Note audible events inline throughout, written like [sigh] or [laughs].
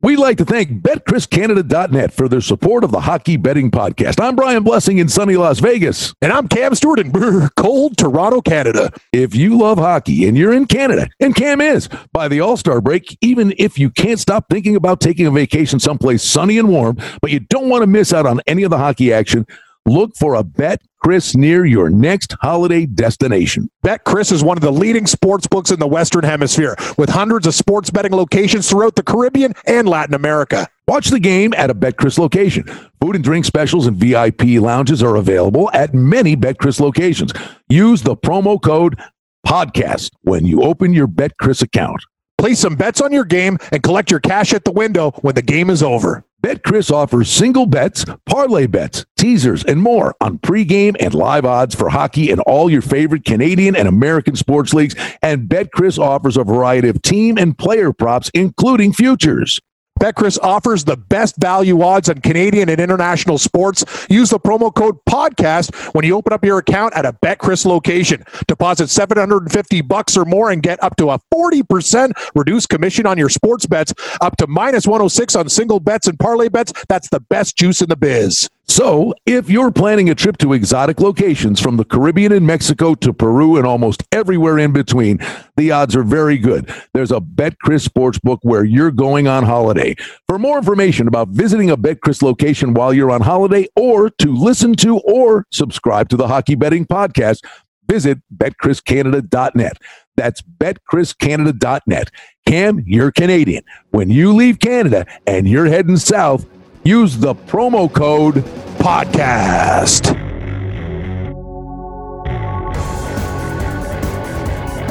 We'd like to thank BetChrisCanada.net for their support of the Hockey Betting Podcast. I'm Brian Blessing in sunny Las Vegas. And I'm Cam Stewart in brr, [laughs] cold Toronto, Canada. If you love hockey and you're in Canada, and Cam is, by the All Star break, even if you can't stop thinking about taking a vacation someplace sunny and warm, but you don't want to miss out on any of the hockey action, Look for a Bet Chris near your next holiday destination. Bet Chris is one of the leading sports books in the Western Hemisphere with hundreds of sports betting locations throughout the Caribbean and Latin America. Watch the game at a BetChris location. Food and drink specials and VIP lounges are available at many BetChris locations. Use the promo code podcast when you open your BetChris account. Place some bets on your game and collect your cash at the window when the game is over. BetChris offers single bets, parlay bets, teasers, and more on pregame and live odds for hockey and all your favorite Canadian and American sports leagues. And BetChris offers a variety of team and player props, including futures. BetChris offers the best value odds on Canadian and international sports. Use the promo code podcast when you open up your account at a BetChris location. Deposit 750 bucks or more and get up to a 40% reduced commission on your sports bets, up to minus 106 on single bets and parlay bets. That's the best juice in the biz. So, if you're planning a trip to exotic locations from the Caribbean and Mexico to Peru and almost everywhere in between, the odds are very good. There's a BetChris Sportsbook where you're going on holiday. For more information about visiting a BetChris location while you're on holiday or to listen to or subscribe to the Hockey Betting Podcast, visit betchriscanada.net. That's betchriscanada.net. Cam, you're Canadian. When you leave Canada and you're heading south, use the promo code podcast.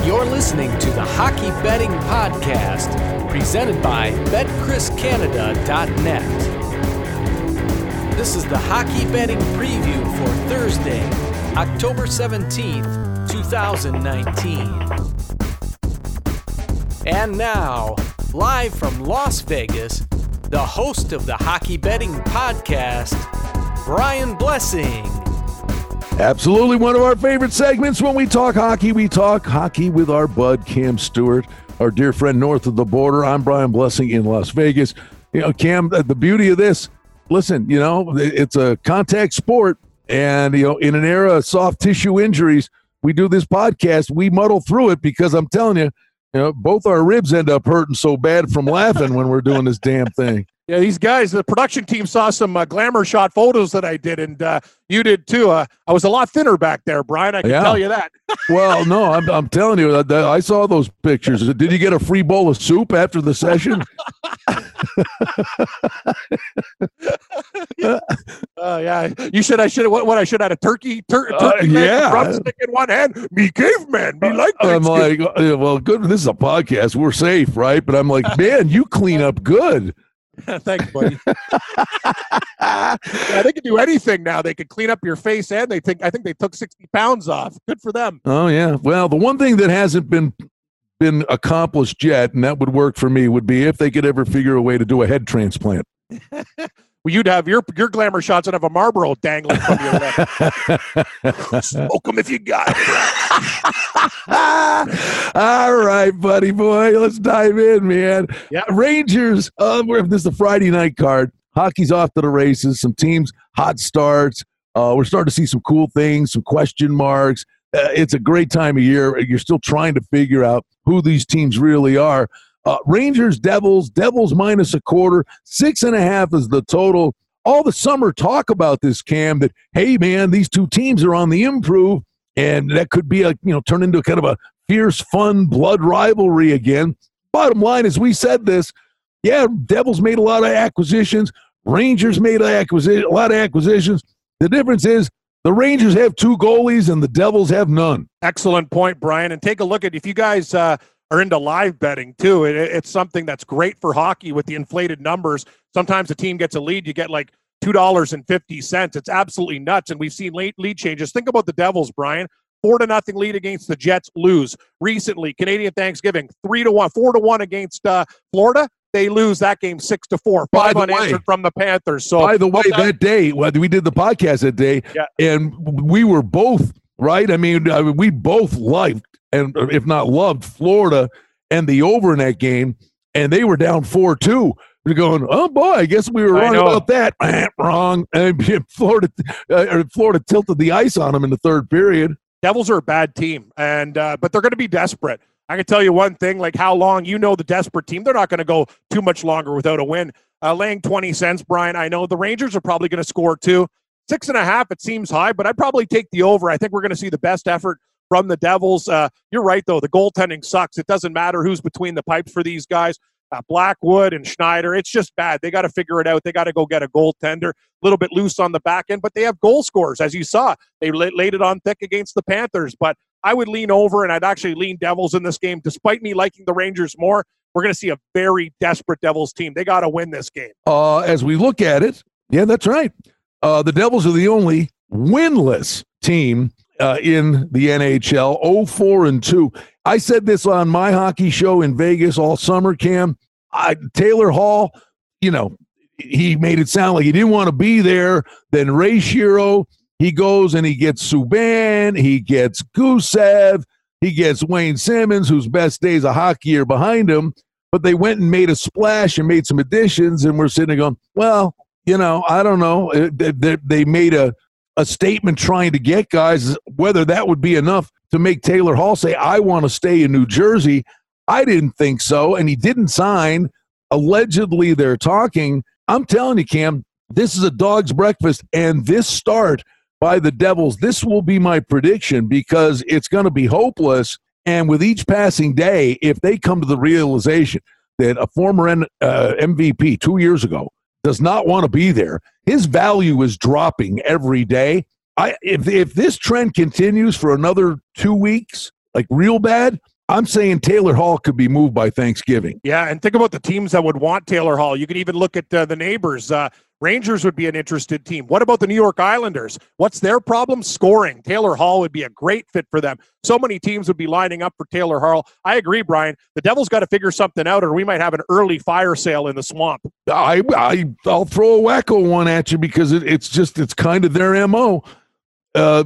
You're listening to the Hockey Betting Podcast, presented by BetChrisCanada.net. This is the Hockey Betting Preview for Thursday, October 17th, 2019. And now, live from Las Vegas, the host of the Hockey Betting Podcast, Brian Blessing. Absolutely one of our favorite segments when we talk hockey. We talk hockey with our bud, Cam Stewart, our dear friend north of the border. I'm Brian Blessing in Las Vegas. You know, Cam, the beauty of this, listen, you know, it's a contact sport. And, you know, in an era of soft tissue injuries, we do this podcast. We muddle through it because I'm telling you, know, both our ribs end up hurting so bad from laughing when we're doing this damn thing. Yeah, these guys, the production team saw some uh, glamour shot photos that I did, and uh, you did too. Uh, I was a lot thinner back there, Brian. I can yeah. tell you that. [laughs] well, no, I'm, I'm telling you, I saw those pictures. Did you get a free bowl of soup after the session? uh, [laughs] [laughs] yeah, you should. I should. What? What? I should have a turkey. Tur- uh, turkey uh, yeah, drumstick in one hand. Me caveman. Me like. I'm like, well, good. This is a podcast. We're safe, right? But I'm like, man, you clean up good. [laughs] Thanks, buddy. [laughs] yeah, they can do anything now. They can clean up your face, and they think I think they took sixty pounds off. Good for them. Oh yeah. Well, the one thing that hasn't been been accomplished yet, and that would work for me, would be if they could ever figure a way to do a head transplant. [laughs] well, you'd have your your glamour shots and have a Marlboro dangling from your neck. [laughs] Smoke them if you got it. [laughs] All right, buddy boy, let's dive in, man. Yeah, Rangers. Uh, this is the Friday night card. Hockey's off to the races. Some teams hot starts. Uh, we're starting to see some cool things, some question marks. Uh, it's a great time of year. You're still trying to figure out who these teams really are. Uh, Rangers, Devils, Devils minus a quarter, six and a half is the total. All the summer talk about this, Cam, that, hey, man, these two teams are on the improve, and that could be a, you know, turn into kind of a fierce, fun blood rivalry again. Bottom line is, we said this, yeah, Devils made a lot of acquisitions, Rangers made a, acquisition, a lot of acquisitions. The difference is the Rangers have two goalies and the Devils have none. Excellent point, Brian. And take a look at if you guys uh, are into live betting too. It, it's something that's great for hockey with the inflated numbers. Sometimes a team gets a lead, you get like two dollars and fifty cents. It's absolutely nuts, and we've seen late lead changes. Think about the Devils, Brian. Four to nothing lead against the Jets, lose recently. Canadian Thanksgiving, three to one, four to one against uh, Florida. They lose that game six to four. Five unanswered way, from the Panthers. So by the way, that day we did the podcast that day, yeah. and we were both right. I mean, we both liked and if not loved Florida and the over in that game, and they were down four two. You're going, oh boy, I guess we were wrong about that. [laughs] wrong. And [laughs] Florida, uh, Florida tilted the ice on them in the third period. Devils are a bad team, and uh, but they're going to be desperate. I can tell you one thing: like how long you know the desperate team, they're not going to go too much longer without a win. Uh, laying twenty cents, Brian. I know the Rangers are probably going to score too. Six and a half, it seems high, but I'd probably take the over. I think we're going to see the best effort from the Devils. Uh, you're right, though. The goaltending sucks. It doesn't matter who's between the pipes for these guys. Uh, Blackwood and Schneider, it's just bad. They got to figure it out. They got to go get a goaltender. A little bit loose on the back end, but they have goal scorers, as you saw. They laid it on thick against the Panthers, but I would lean over and I'd actually lean Devils in this game, despite me liking the Rangers more. We're going to see a very desperate Devils team. They got to win this game. Uh, as we look at it, yeah, that's right. Uh, the Devils are the only winless team uh, in the NHL, 0 4 and 2. I said this on my hockey show in Vegas all summer, Cam. I, Taylor Hall, you know, he made it sound like he didn't want to be there. Then Ray Shero, he goes and he gets Subban, he gets Gusev, he gets Wayne Simmonds, whose best days of hockey are behind him. But they went and made a splash and made some additions, and we're sitting there going, well, you know, I don't know. They, they made a, a statement trying to get guys, whether that would be enough to make Taylor Hall say, I want to stay in New Jersey. I didn't think so. And he didn't sign. Allegedly, they're talking. I'm telling you, Cam, this is a dog's breakfast. And this start by the Devils, this will be my prediction because it's going to be hopeless. And with each passing day, if they come to the realization that a former uh, MVP two years ago does not want to be there. His value is dropping every day. I if if this trend continues for another two weeks, like real bad, I'm saying Taylor Hall could be moved by Thanksgiving. Yeah, and think about the teams that would want Taylor Hall. You could even look at uh, the neighbors. Uh, Rangers would be an interested team. What about the New York Islanders? What's their problem? Scoring. Taylor Hall would be a great fit for them. So many teams would be lining up for Taylor Hall. I agree, Brian. The Devils got to figure something out, or we might have an early fire sale in the swamp. I, I I'll throw a wacko one at you because it, it's just it's kind of their mo. Uh,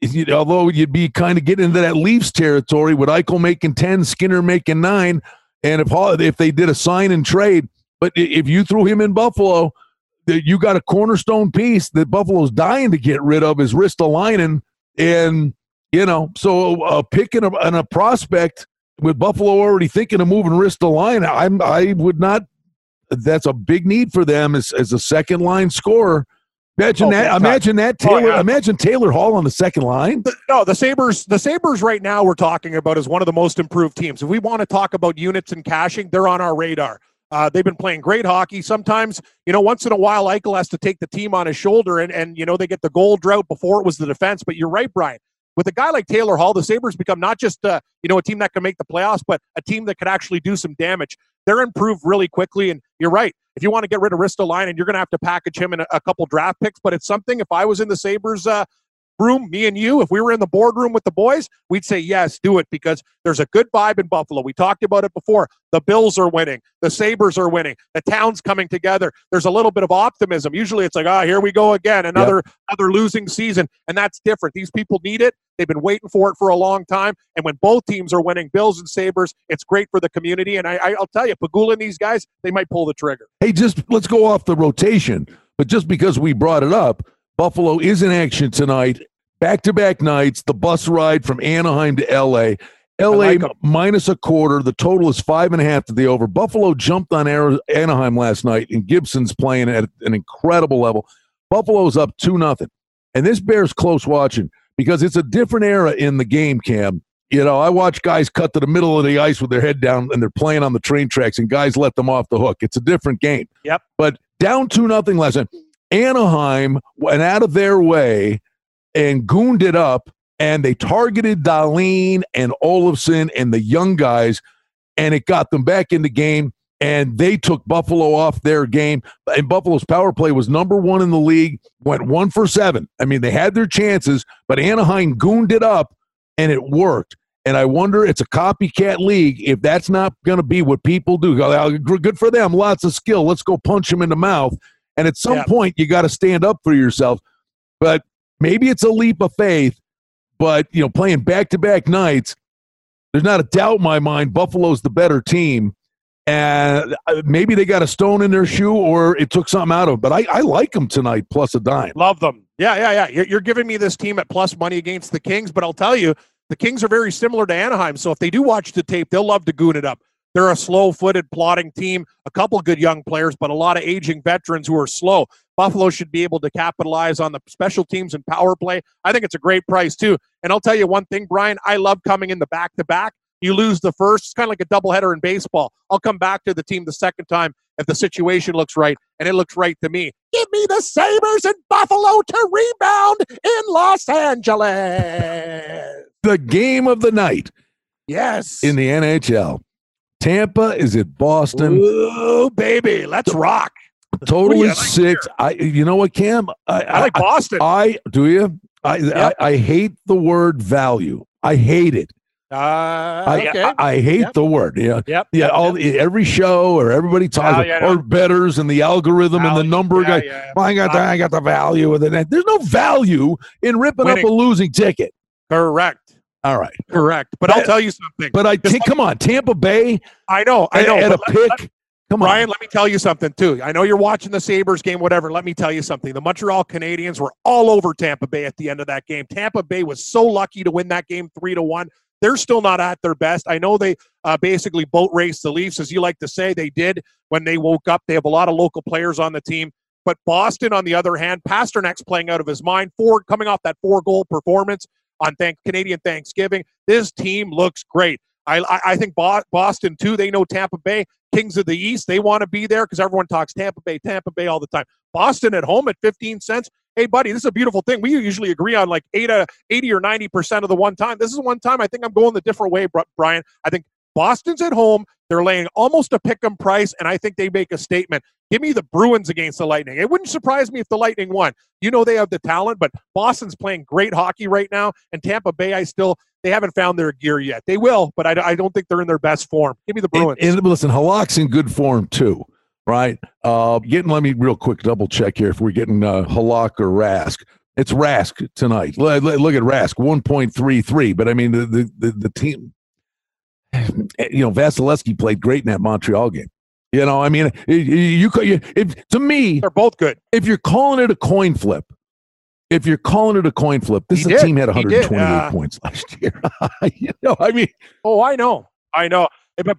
you, although you'd be kind of getting into that Leafs territory with Eichel making ten, Skinner making nine, and if Hall, if they did a sign and trade, but if you threw him in Buffalo you got a cornerstone piece that Buffalo's dying to get rid of is Ristolainen. and you know, so uh, picking a, and a prospect with Buffalo already thinking of moving Ristolainen, I'm I would not. That's a big need for them as as a second line scorer. Imagine oh, that. Imagine that oh, Taylor. Oh, yeah. Imagine Taylor Hall on the second line. The, no, the Sabres. The Sabres right now we're talking about is one of the most improved teams. If we want to talk about units and cashing, they're on our radar. Uh, they've been playing great hockey. Sometimes, you know, once in a while, Eichel has to take the team on his shoulder, and and you know they get the goal drought before it was the defense. But you're right, Brian. With a guy like Taylor Hall, the Sabres become not just uh, you know a team that can make the playoffs, but a team that could actually do some damage. They're improved really quickly, and you're right. If you want to get rid of Ristolainen, and you're going to have to package him in a, a, couple draft picks. But it's something. If I was in the Sabres uh, room, me and you, if we were in the boardroom with the boys, we'd say, yes, do it because there's a good vibe in Buffalo. We talked about it before. The Bills are winning. The Sabres are winning. The town's coming together. There's a little bit of optimism. Usually it's like, ah, oh, here we go again, another yep. another losing season. And that's different. These people need it. They've been waiting for it for a long time. And when both teams are winning, Bills and Sabres, it's great for the community. And I, I'll tell you, Pegula and these guys, they might pull the trigger. Hey, just let's go off the rotation. But just because we brought it up, Buffalo is in action tonight. Back to back nights, the bus ride from Anaheim to LA. LA like minus a quarter. The total is five and a half to the over. Buffalo jumped on Anaheim last night, and Gibson's playing at an incredible level. Buffalo's up 2 nothing, And this bears close watching because it's a different era in the game, Cam. You know, I watch guys cut to the middle of the ice with their head down and they're playing on the train tracks, and guys let them off the hook. It's a different game. Yep. But down 2 nothing last night. Anaheim went out of their way and gooned it up, and they targeted Dahlin and Olofsson and the young guys, and it got them back in the game. And they took Buffalo off their game. And Buffalo's power play was number one in the league, went one for seven. I mean, they had their chances, but Anaheim gooned it up, and it worked. And I wonder, it's a copycat league. If that's not going to be what people do, good for them. Lots of skill. Let's go punch them in the mouth. And at some yeah. point, you got to stand up for yourself. But maybe it's a leap of faith, but you know, playing back to back nights, there's not a doubt in my mind Buffalo's the better team. and uh, maybe they got a stone in their shoe or it took something out of. But I, I like them tonight plus a dime. Love them. Yeah, yeah, yeah. You're, you're giving me this team at plus money against the Kings, but I'll tell you, the Kings are very similar to Anaheim. So if they do watch the tape, they'll love to goon it up. They're a slow-footed, plodding team. A couple good young players, but a lot of aging veterans who are slow. Buffalo should be able to capitalize on the special teams and power play. I think it's a great price too. And I'll tell you one thing, Brian. I love coming in the back-to-back. You lose the first, it's kind of like a doubleheader in baseball. I'll come back to the team the second time if the situation looks right, and it looks right to me. Give me the Sabres and Buffalo to rebound in Los Angeles. The game of the night. Yes. In the NHL. Tampa is it Boston. Ooh, baby, let's rock. Totally like six. I, you know what, Cam? I, I like Boston. I, I do you? I. I, I hate the word value. I hate it. Uh, okay. I, I, hate yep. the word. Yeah, yep. yeah. All yep. every show or everybody talks yeah, or betters and the algorithm value. and the number yeah, guy. Yeah, well, I got the I got the value of it. There's no value in ripping Winning. up a losing ticket. Correct. All right. Correct. But, but I'll tell you something. But I think, come on, Tampa Bay. I know. I know. At, a pick. Let, come on. Ryan, let me tell you something, too. I know you're watching the Sabres game, whatever. Let me tell you something. The Montreal Canadiens were all over Tampa Bay at the end of that game. Tampa Bay was so lucky to win that game 3 to 1. They're still not at their best. I know they uh, basically boat raced the Leafs, as you like to say. They did when they woke up. They have a lot of local players on the team. But Boston, on the other hand, Pastrnak's playing out of his mind. Four coming off that four goal performance on thank Canadian Thanksgiving. This team looks great. I, I, think Boston too. They know Tampa Bay, Kings of the East. They want to be there because everyone talks Tampa Bay, Tampa Bay all the time. Boston at home at 15 cents. Hey, buddy, this is a beautiful thing. We usually agree on like 80, uh, 80 or 90% of the one time. This is one time I think I'm going the different way, Brian. I think Boston's at home. They're laying almost a pick 'em price, and I think they make a statement. Give me the Bruins against the Lightning. It wouldn't surprise me if the Lightning won. You know they have the talent, but Boston's playing great hockey right now, and Tampa Bay, I still they haven't found their gear yet. They will, but I, I don't think they're in their best form. Give me the Bruins. And, and listen, Halak's in good form too, right? Uh, getting let me real quick double check here if we're getting uh, Halak or Rask. It's Rask tonight. Look, look at Rask, one point three three. But I mean, the, the the the team you know, Vasilevskiy played great in that Montreal game. You know, I mean, you, you, you if to me, they're both good. If you're calling it a coin flip, if you're calling it a coin flip, this team had 128 uh, points last year. [laughs] you know, I mean, oh, I know, I know, but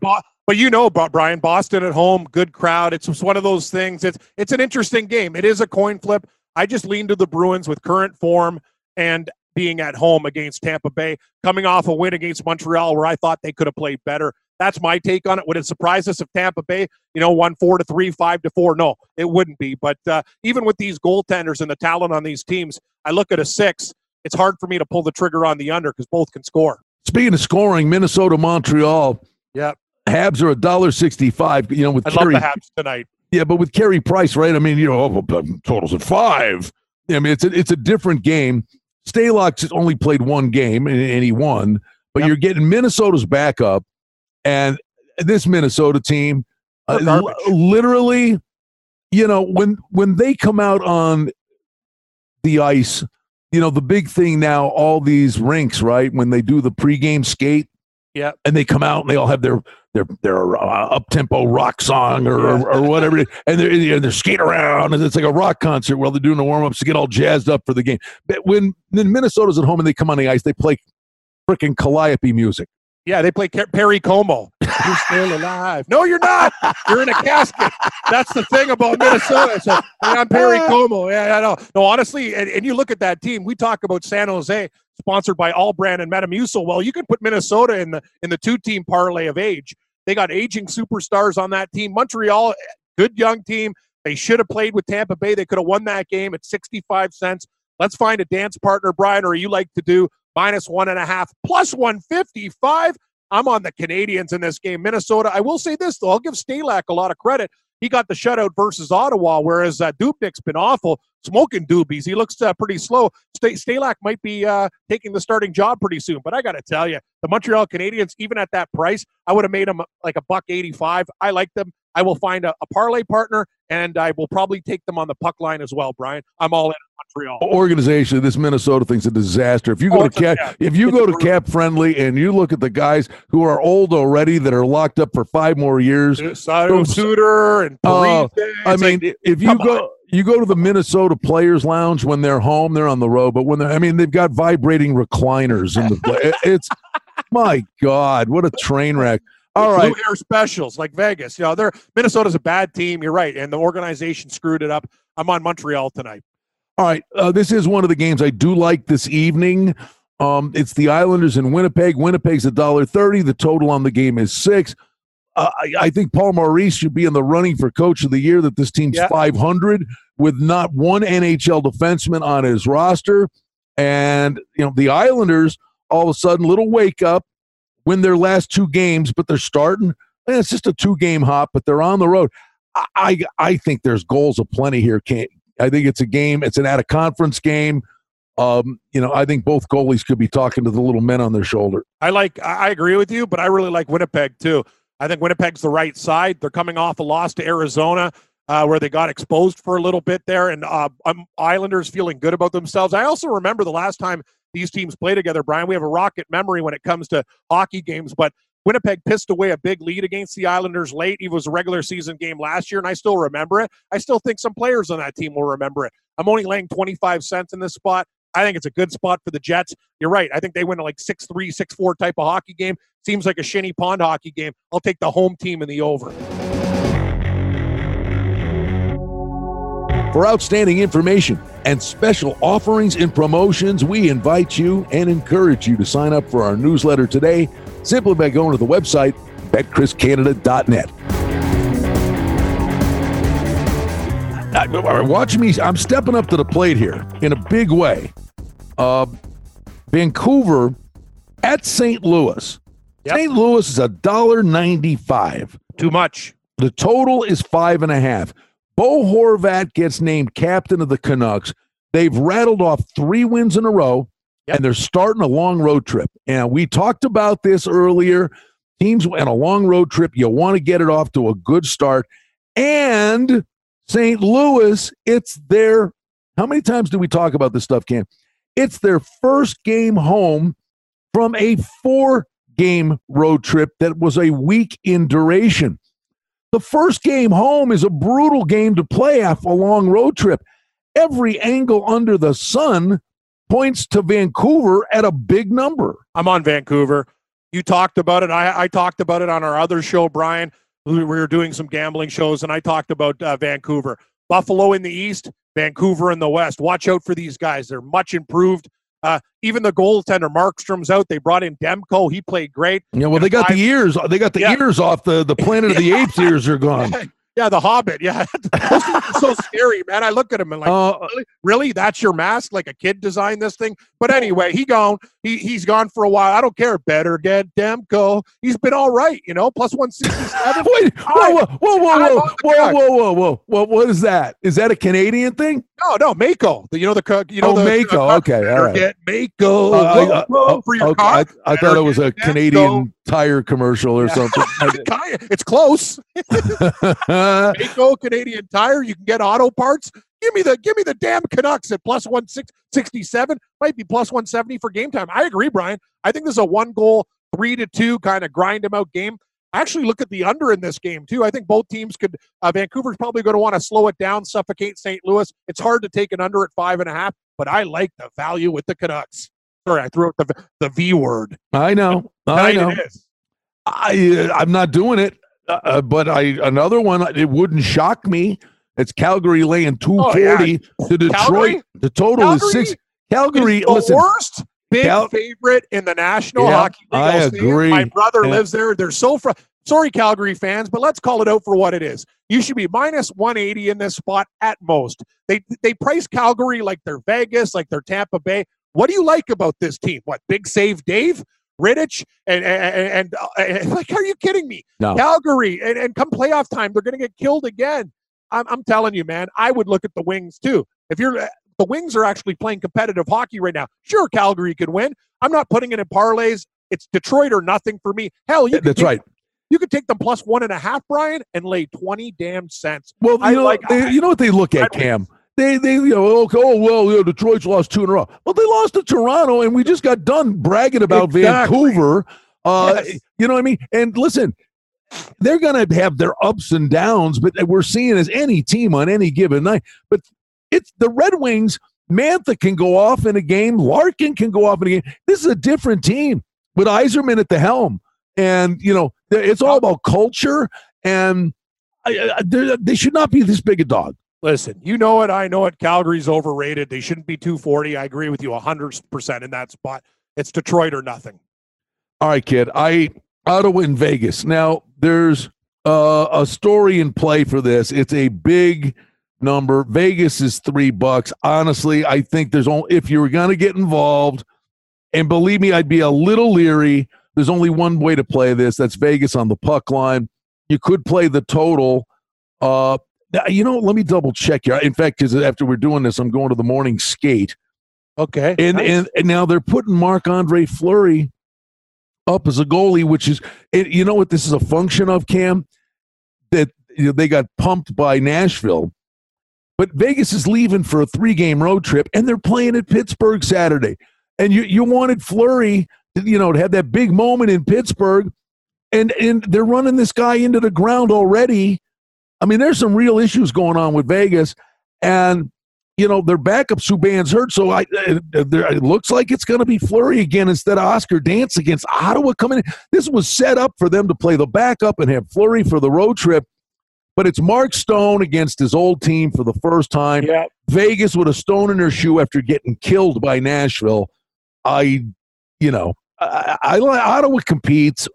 but you know, Brian, Boston at home, good crowd. It's just one of those things. It's it's an interesting game. It is a coin flip. I just lean to the Bruins with current form, and being at home against Tampa Bay, coming off a win against Montreal where I thought they could have played better. That's my take on it. Would it surprise us if Tampa Bay, you know, won four to three, five to four? No, it wouldn't be. But uh, even with these goaltenders and the talent on these teams, I look at a six. It's hard for me to pull the trigger on the under because both can score. Speaking of scoring, Minnesota, Montreal. Yeah. Habs are a dollar sixty-five. You know, with I Carey, love the Habs tonight. Yeah, but with Carey Price, right? I mean, you know, oh, totals at five. I mean, it's a, it's a different game. Stalock's only played one game and, and he won, but yep. you're getting Minnesota's backup, and this Minnesota team, uh, l- literally, you know, when when they come out on the ice, you know, the big thing now, all these rinks, right? When they do the pregame skate, yeah, and they come out and they all have their their their uh, up tempo rock song or, or, or, whatever, and they're they're skating around and it's like a rock concert while they're doing the warm ups to get all jazzed up for the game. But when then Minnesota's at home and they come on the ice, they play freaking Calliope music. Yeah, they play Perry Como. You're still alive. No, you're not. You're in a casket. That's the thing about Minnesota. So I'm Perry Como. Yeah, I know. No, honestly, and, and, you look at that team. We talk about San Jose, sponsored by All-Bran and Metamucil. Well, you can put Minnesota in the in the two-team parlay of age. They got aging superstars on that team. Montreal, good young team. They should have played with Tampa Bay. They could have won that game at 65 cents. Let's find a dance partner, Brian, or you like to do minus one and a half, plus 155. I'm on the Canadians in this game. Minnesota, I will say this, though. I'll give Stalock a lot of credit. He got the shutout versus Ottawa, whereas uh, Dubnyk's been awful. Smoking doobies. He looks uh, pretty slow. St- Stalock might be uh, taking the starting job pretty soon. But I got to tell you, the Montreal Canadiens, even at that price, I would have made them like a buck 85. I like them. I will find a, a parlay partner, and I will probably take them on the puck line as well, Brian. I'm all in Montreal. Organization, this Minnesota thing's a disaster. If you go Oh, to it's a- cap, if you It's go to brutal- cap friendly and you look at the guys who are old already that are locked up for five more years, Suter and Parise. I mean, like, if you go, you go to the Minnesota Players Lounge when they're home, they're on the road. But when they're, I mean, they've got vibrating recliners in the. it's [laughs] my God, what a train wreck! All right, Blue air specials like Vegas. You know, they're Minnesota's a bad team. You're right, and the organization screwed it up. I'm on Montreal tonight. all right. Uh, this is one of the games I do like this evening. Um, it's the Islanders in Winnipeg. Winnipeg's a dollar thirty. The total on the game is six. Uh, I, I think Paul Maurice should be in the running for Coach of the Year. That this team's Yeah. five hundred with not one NHL defenseman on his roster, and you know the Islanders all of a sudden little wake up, win their last two games, but they're starting. eh, it's just a two game hop, but they're on the road. I I, I think there's goals aplenty here. Can't I think it's a game. It's an out of conference game. Um, you know, I think both goalies could be talking to the little men on their shoulder. I like. I agree with you, but I really like Winnipeg too. I think Winnipeg's the right side. They're coming off a loss to Arizona, uh, where they got exposed for a little bit there, and uh, um, Islanders feeling good about themselves. I also remember the last time these teams play together, Brian. We have a rocket memory when it comes to hockey games, but Winnipeg pissed away a big lead against the Islanders late. It was a regular season game last year, and I still remember it. I still think some players on that team will remember it. I'm only laying 25 cents in this spot. I think it's a good spot for the Jets. You're right. I think they win a like 6 3, 6 4 type of hockey game. Seems like a shinny pond hockey game. I'll take the home team in the over. For outstanding information and special offerings and promotions, we invite you and encourage you to sign up for our newsletter today simply by going to the website betchriscanada.net. Watch me. I'm stepping up to the plate here in a big way. Uh, Vancouver at St. Louis. Yep. St. Louis is a dollar ninety-five. Too much. The total is five and a half. Bo Horvat gets named captain of the Canucks. They've rattled off three wins in a row, Yep. and they're starting a long road trip. And we talked about this earlier. Teams and a long road trip, you want to get it off to a good start. And St. Louis, it's their how many times do we talk about this stuff, Cam? It's their first game home from a four game road trip that was a week in duration. The first game home is a brutal game to play off a long road trip. Every angle under the sun points to Vancouver at a big number. I'm on Vancouver. You talked about it. I, I talked about it on our other show, Brian. We were doing some gambling shows, and I talked about uh, Vancouver. Buffalo in the East, Vancouver in the West. Watch out for these guys. They're much improved. Uh, even the goaltender Markstrom's out. They brought in Demko. He played great. Yeah, well, they got the ears. They got the Yeah. ears off the the Planet of the [laughs] Apes. Ears are gone. [laughs] Yeah, the Hobbit. Yeah, [laughs] Those things are so scary, man. I look at him and like, Uh, really, really, that's your mask? Like a kid designed this thing? But anyway, he gone. He he's gone for a while. I don't care. Better get Demko. He's been all right, you know, plus [laughs] one sixty seven. wait, whoa, whoa, whoa, whoa, I whoa, whoa, whoa, whoa, whoa, whoa! What is that? Is that a Canadian thing? No, no, Mako. The, you know the cook. You know oh, the Mako. uh, Okay, all right. Get Mako Uh, I- Whoa, uh, whoa, oh, for your okay, car. I, I thought it was a get Canadian tire commercial or Yeah. something. [laughs] It's close. [laughs] Mako Canadian Tire. You can get auto parts. Give me the give me the damn Canucks at plus one six sixty seven. Might be plus one seventy for game time. I agree, Brian. I think this is a one goal, three to two kind of grind them out game. I actually look at the under in this game too. I think both teams could. Uh, Vancouver's probably going to want to slow it down, suffocate St. Louis. It's hard to take an under at five and a half, but I like the value with the Canucks. Sorry, I threw out the the V word. I know. I know. I uh, I'm not doing it, uh, but I another one. It wouldn't shock me. It's Calgary laying two Oh, yeah. to Detroit. Calgary? The total is six. Calgary, It's the listen. worst big Cal- favorite in the National Yeah, Hockey League. I I'll say it. agree. My brother Yeah. lives there. They're so fr- sorry, Calgary fans, but let's call it out for what it is. You should be minus 180 in this spot at most. They they price Calgary like they're Vegas, like they're Tampa Bay. What do you like about this team? What big save, Dave? Rittich and and, and, uh, and [laughs] like, are you kidding me? No. Calgary and, and come playoff time, they're going to get killed again. I'm, I'm telling you, man. I would look at the Wings too. If you're the Wings are actually playing competitive hockey right now. Sure, Calgary could win. I'm not putting it in parlays. It's Detroit or nothing for me. Hell, you that's take, right. You could take them plus one and a half, Brian, and lay twenty damn cents. Well, you know, like, they, you know what they look at, Cam. They, they, you know, okay, oh well, you know, Detroit's lost two in a row. Well, they lost to Toronto, and we just got done bragging about exactly. Vancouver. Uh, yes. You know what I mean? And listen, they're going to have their ups and downs, but we're seeing as any team on any given night. But it's the Red Wings. Mantha can go off in a game. Larkin can go off in a game. This is a different team with Yzerman at the helm, and you know it's all about culture. And I, I, they should not be this big a dog. Listen, you know it. I know it. Calgary's overrated. They shouldn't be 240. I agree with you 100% in that spot. It's Detroit or nothing. All right, kid. I Ottawa in Vegas. Now, there's uh, a story in play for this. It's a big number. Vegas is three bucks. Honestly, I think there's only if you were going to get involved, and believe me, I'd be a little leery. There's only one way to play this. That's Vegas on the puck line. You could play the total. Uh, you know, let me double check here. In fact, because after we're doing this, I'm going to the morning skate. Okay. And nice. and, and now they're putting Marc Andre Fleury up as a goalie, which is it, you know what this is a function of, Cam? That you know, they got pumped by Nashville. But Vegas is leaving for a three game road trip and they're playing at Pittsburgh Saturday. And you, you wanted Fleury, you know, to have that big moment in Pittsburgh. And and they're running this guy into the ground already I mean, there's some real issues going on with Vegas, and you know their backup Subban's hurt, so I uh, it looks like it's going to be Fleury again instead of Oscar Dansk against Ottawa coming in. This was set up for them to play the backup and have Fleury for the road trip, but it's Mark Stone against his old team for the first time. Yeah. Vegas with a stone in their shoe after getting killed by Nashville. I, you know, I, I, I Ottawa competes.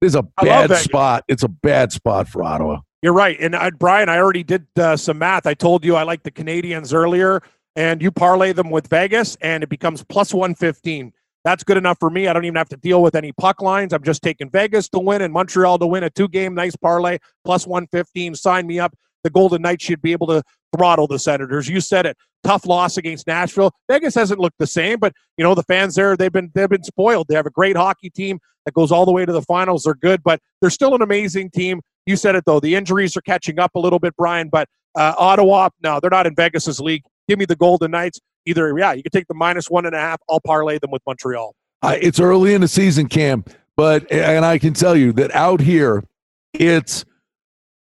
There's a bad spot. It's a bad spot for Ottawa. You're right. And I, Brian, I already did uh, some math. I told you I like the Canadians earlier, and you parlay them with Vegas, and it becomes plus 115. That's good enough for me. I don't even have to deal with any puck lines. I'm just taking Vegas to win and Montreal to win a two game nice parlay, plus 115. Sign me up. The Golden Knights should be able to throttle the Senators. You said it. Tough loss against Nashville. Vegas hasn't looked the same, but you know the fans there they've been they've been spoiled. They have a great hockey team that goes all the way to the finals. They're good, but they're still an amazing team. You said it though. The injuries are catching up a little bit, Brian. But uh, Ottawa, no, they're not in Vegas's league. Give me the Golden Knights. Either, yeah, you can take the minus one and a half. I'll parlay them with Montreal. Uh, it's early in the season, Cam, but and I can tell you that out here, it's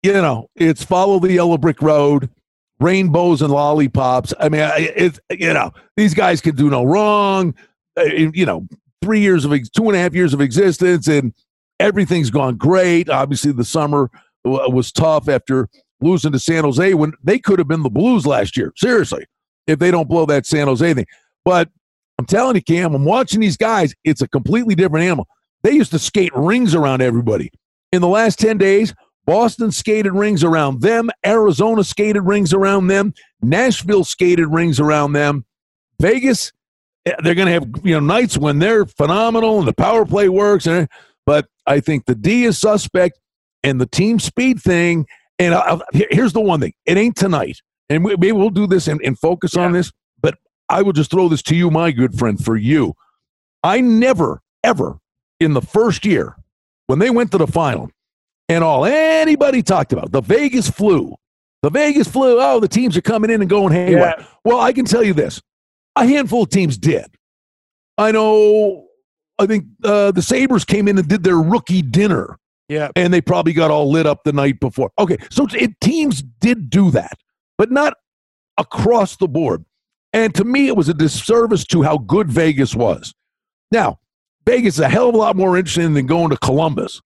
you know, it's follow the yellow brick road, rainbows and lollipops. I mean, it's you know, these guys can do no wrong. Uh, you know, three years of two and a half years of existence, and everything's gone great. Obviously, the summer was tough after losing to San Jose when they could have been the Blues last year. Seriously, if they don't blow that San Jose thing. But I'm telling you, Cam, I'm watching these guys. It's a completely different animal. They used to skate rings around everybody. In the last 10 days, Boston skated rings around them. Arizona skated rings around them. Nashville skated rings around them. Vegas, eh, they're going to have you know nights when they're phenomenal and the power play works. And but I think the D is suspect and the team speed thing. And I, here's the one thing it ain't tonight. And maybe we'll do this and, and focus yeah. on this. But I will just throw this to you, my good friend, for you. I never, ever in the first year when they went to the final and all anybody talked about the Vegas flu. The Vegas flu, oh, the teams are coming in and going haywire. Yeah. Well, I can tell you this a handful of teams did. I know I think uh, the Sabres came in and did their rookie dinner. Yeah. And they probably got all lit up the night before. Okay. So it, teams did do that, but not across the board. And to me, it was a disservice to how good Vegas was. Now, Vegas is a hell of a lot more interesting than going to Columbus.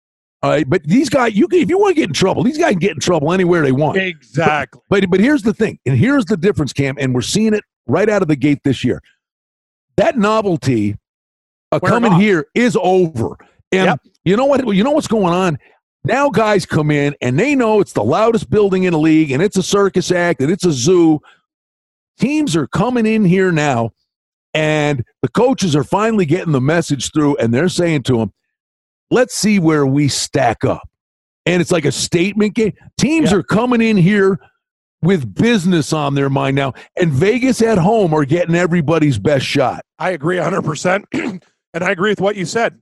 But these guys, you can, if you want to get in trouble, these guys can get in trouble anywhere they want. Exactly. But, but, but here's the thing, and here's the difference, Cam, and we're seeing it right out of the gate this year. That novelty uh, coming here is over. And yep. you know what? You know what's going on? Now guys come in and they know it's the loudest building in the league and it's a circus act and it's a zoo. Teams are coming in here now and the coaches are finally getting the message through and they're saying to them, let's see where we stack up. And it's like a statement game. Teams yep. are coming in here with business on their mind now, and Vegas at home are getting everybody's best shot. I agree 100%. [clears throat] and I agree with what you said.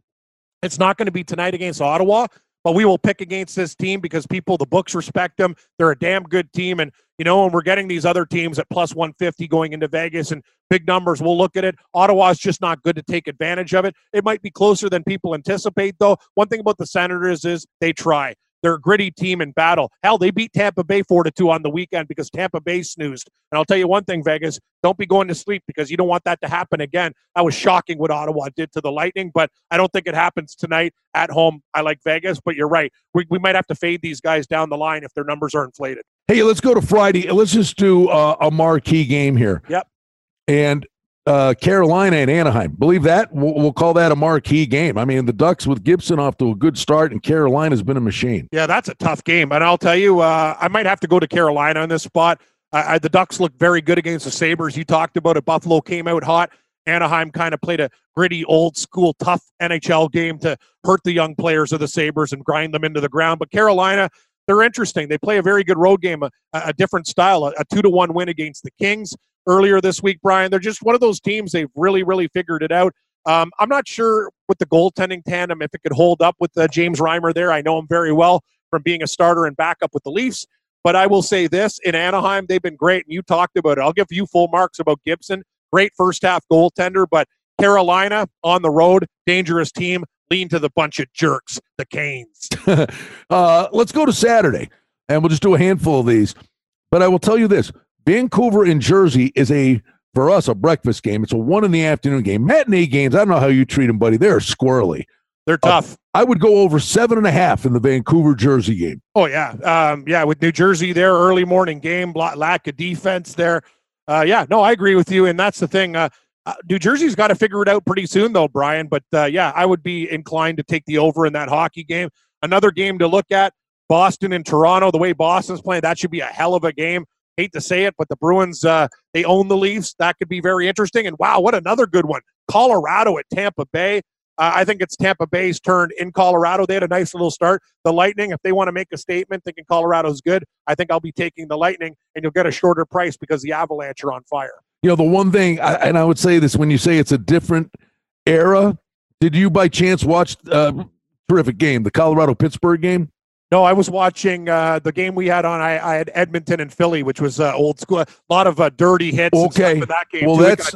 It's not going to be tonight against Ottawa, but we will pick against this team because people, the books respect them. They're a damn good team. And, you know, when we're getting these other teams at plus 150 going into Vegas and big numbers, we'll look at it. Ottawa's just not good to take advantage of it. It might be closer than people anticipate, though. One thing about the Senators is they try. They're a gritty team in battle. Hell, they beat Tampa Bay 4 to 2 on the weekend because Tampa Bay snoozed. And I'll tell you one thing, Vegas, don't be going to sleep because you don't want that to happen again. That was shocking what Ottawa did to the Lightning, but I don't think it happens tonight at home. I like Vegas, but you're right. We, we might have to fade these guys down the line if their numbers are inflated. Hey, let's go to Friday. Let's just do uh, a marquee game here. Yep. And uh, Carolina and Anaheim. Believe that? We'll, we'll, call that a marquee game. I mean, the Ducks with Gibson off to a good start, and Carolina's been a machine. Yeah, that's a tough game. And I'll tell you, uh, I might have to go to Carolina on this spot. Uh, the Ducks look very good against the Sabres. You talked about it. Buffalo came out hot. Anaheim kind of played a gritty, old school, tough NHL game to hurt the young players of the Sabres and grind them into the ground. But Carolina, they're interesting. They play a very good road game, a, a different style, a, a two to one win against the Kings earlier this week, Brian. They're just one of those teams. They've really, really figured it out. Um, I'm not sure with the goaltending tandem if it could hold up with uh, James Reimer there. I know him very well from being a starter and backup with the Leafs. But I will say this in Anaheim, they've been great, and you talked about it. I'll give you full marks about Gibson. Great first half goaltender, but Carolina on the road, dangerous team. Lean to the bunch of jerks, the Canes. [laughs] uh, let's go to Saturday, and we'll just do a handful of these. But I will tell you this Vancouver in Jersey is a for us a breakfast game. It's a one in the afternoon game. Matinee games, I don't know how you treat them, buddy. They're squirrely. They're uh, tough. Uh, I would go over seven and a half in the Vancouver Jersey game. Oh yeah, um, yeah. With New Jersey, there early morning game, lack of defense there. Uh, yeah, no, I agree with you, and that's the thing. Uh, uh, New Jersey's got to figure it out pretty soon, though, Brian. But uh, yeah, I would be inclined to take the over in that hockey game. Another game to look at: Boston and Toronto. The way Boston's playing, that should be a hell of a game hate to say it, but the Bruins uh, they own the Leafs. That could be very interesting. And wow, what another good one! Colorado at Tampa Bay. Uh, I think it's Tampa Bay's turn in Colorado. They had a nice little start. The Lightning, if they want to make a statement thinking Colorado's good, I think I'll be taking the Lightning, and you'll get a shorter price because the Avalanche are on fire. You know, the one thing, I, and I would say this when you say it's a different era. Did you by chance watch uh, terrific game, the Colorado Pittsburgh game? No, I was watching uh, the game we had on. I, I, had Edmonton and Philly, which was uh, old school. A lot of uh, dirty hits. Okay, that game. Well, that's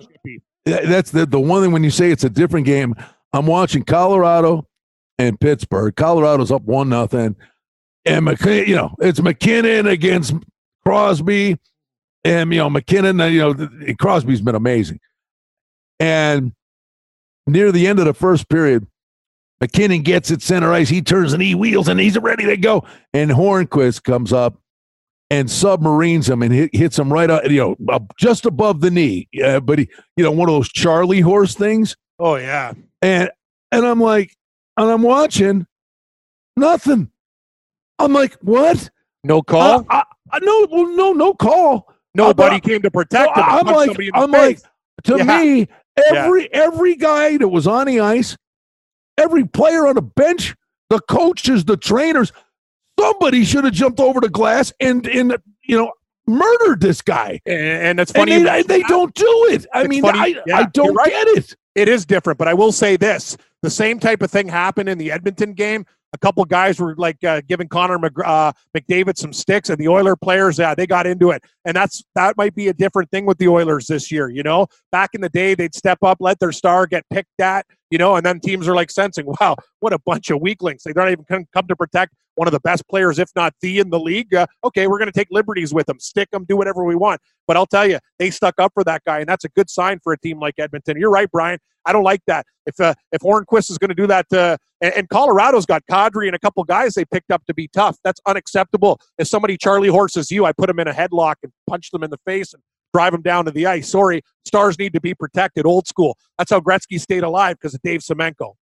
that's the the one thing when you say it's a different game. I'm watching Colorado and Pittsburgh. Colorado's up one nothing, and McK- you know it's MacKinnon against Crosby, and you know MacKinnon. You know Crosby's been amazing, and near the end of the first period, MacKinnon gets it center ice. He turns and he wheels and he's ready to go. And Hornqvist comes up and submarines him and hit, hits him right up, you know, just above the knee. Yeah, but he, you know, one of those Charlie horse things. Oh yeah. And and I'm like, and I'm watching, nothing. I'm like, what? No call. I, I, no, well, no, no call. Nobody uh, came to protect him. I'm like, I'm face. like, to yeah. me, every yeah. every guy that was on the ice every player on the bench, the coaches, the trainers, somebody should have jumped over the glass and and you know murdered this guy. And, and that's funny. And they, they don't do it. I it's mean, funny. I, yeah, I don't right. get it. It is different, but I will say this: the same type of thing happened in the Edmonton game. A couple guys were like uh, giving Connor Mc, uh, McDavid some sticks, and the Oiler players, yeah, they got into it. And that's that might be a different thing with the Oilers this year. You know, back in the day, they'd step up, let their star get picked at, you know, and then teams are like sensing, wow, what a bunch of weaklings. They don't even come to protect one of the best players, if not the in the league. Uh, okay, we're going to take liberties with them, stick them, do whatever we want. But I'll tell you, they stuck up for that guy, and that's a good sign for a team like Edmonton. You're right, Brian. I don't like that. If uh, if Hornqvist is going to do that, uh, and, and, Colorado's got Kadri and a couple guys they picked up to be tough. That's unacceptable. If somebody Charlie horses you, I put them in a headlock and punch them in the face and drive them down to the ice. Sorry, stars need to be protected. Old school. That's how Gretzky stayed alive because of Dave Semenko.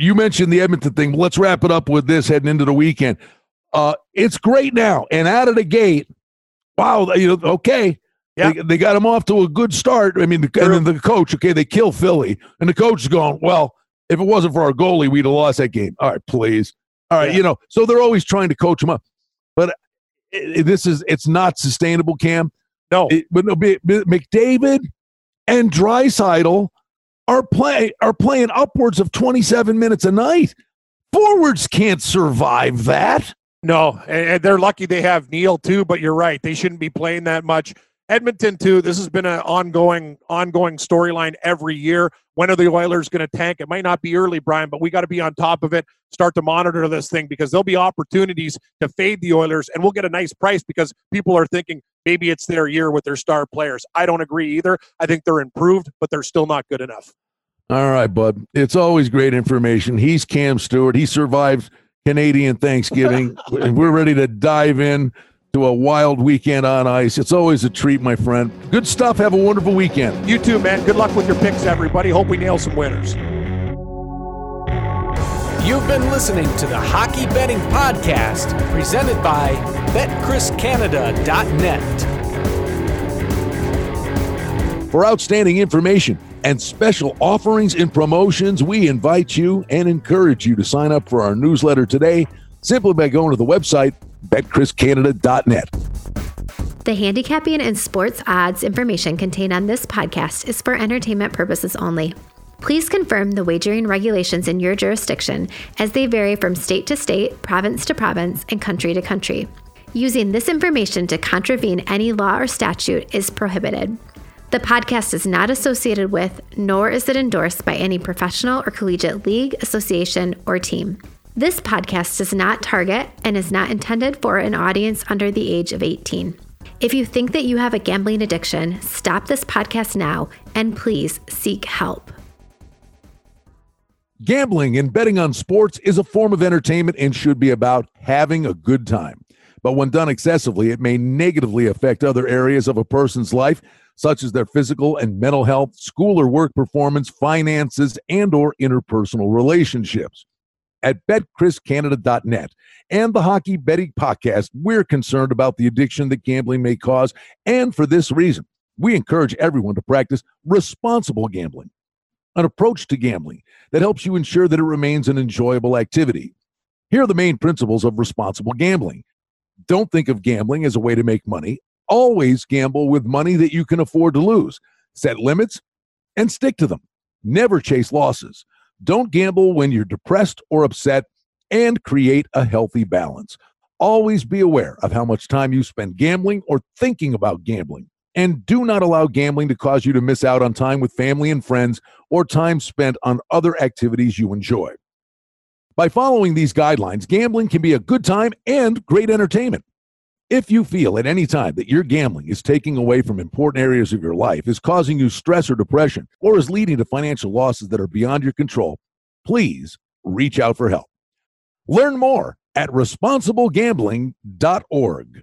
You mentioned the Edmonton thing. Let's wrap it up with this heading into the weekend. Uh, it's great now, and out of the gate, wow, you know, okay, yeah. They, they, got him off to a good start. I mean, the, and then the coach, okay, they kill Philly, and the coach is going, well, if it wasn't for our goalie, we'd have lost that game. All right, please. All right, yeah. you know, so they're always trying to coach him up. But this is it's not sustainable, Cam. No, it, but no, McDavid and Draisaitl are play are playing upwards of 27 minutes a night. Forwards can't survive that. No, and they're lucky they have Neal too. But you're right; they shouldn't be playing that much. Edmonton too. This has been an ongoing, ongoing storyline every year. When are the Oilers going to tank? It might not be early, Brian, but we got to be on top of it. Start to monitor this thing because there'll be opportunities to fade the Oilers, and we'll get a nice price because people are thinking maybe it's their year with their star players. I don't agree either. I think they're improved, but they're still not good enough. All right, bud. It's always great information. He's Cam Stewart. He survived Canadian Thanksgiving, [laughs] and we're ready to dive in to a wild weekend on ice. It's always a treat, my friend. Good stuff. Have a wonderful weekend. You too, man. Good luck with your picks, everybody. Hope we nail some winners. You've been listening to the Hockey Betting Podcast, presented by BetChrisCanada.net. For outstanding information and special offerings and promotions, we invite you and encourage you to sign up for our newsletter today simply by going to the website betchriscanada.net. The handicapping and sports odds information contained on this podcast is for entertainment purposes only. Please confirm the wagering regulations in your jurisdiction as they vary from state to state, province to province, and country to country. Using this information to contravene any law or statute is prohibited. The podcast is not associated with, nor is it endorsed by any professional or collegiate league, association, or team. This podcast does not target and is not intended for an audience under the age of 18. If you think that you have a gambling addiction, stop this podcast now and please seek help. Gambling and betting on sports is a form of entertainment and should be about having a good time. But when done excessively, it may negatively affect other areas of a person's life, such as their physical and mental health, school or work performance, finances, and or interpersonal relationships at betchriscanada.net and the Hockey Betting Podcast, we're concerned about the addiction that gambling may cause. And for this reason, we encourage everyone to practice responsible gambling, an approach to gambling that helps you ensure that it remains an enjoyable activity. Here are the main principles of responsible gambling. Don't think of gambling as a way to make money. Always gamble with money that you can afford to lose. Set limits and stick to them. Never chase losses. Don't gamble when you're depressed or upset and create a healthy balance. Always be aware of how much time you spend gambling or thinking about gambling. And do not allow gambling to cause you to miss out on time with family and friends or time spent on other activities you enjoy. By following these guidelines, gambling can be a good time and great entertainment. If you feel at any time that your gambling is taking away from important areas of your life, is causing you stress or depression, or is leading to financial losses that are beyond your control, please reach out for help. Learn more at responsiblegambling.org.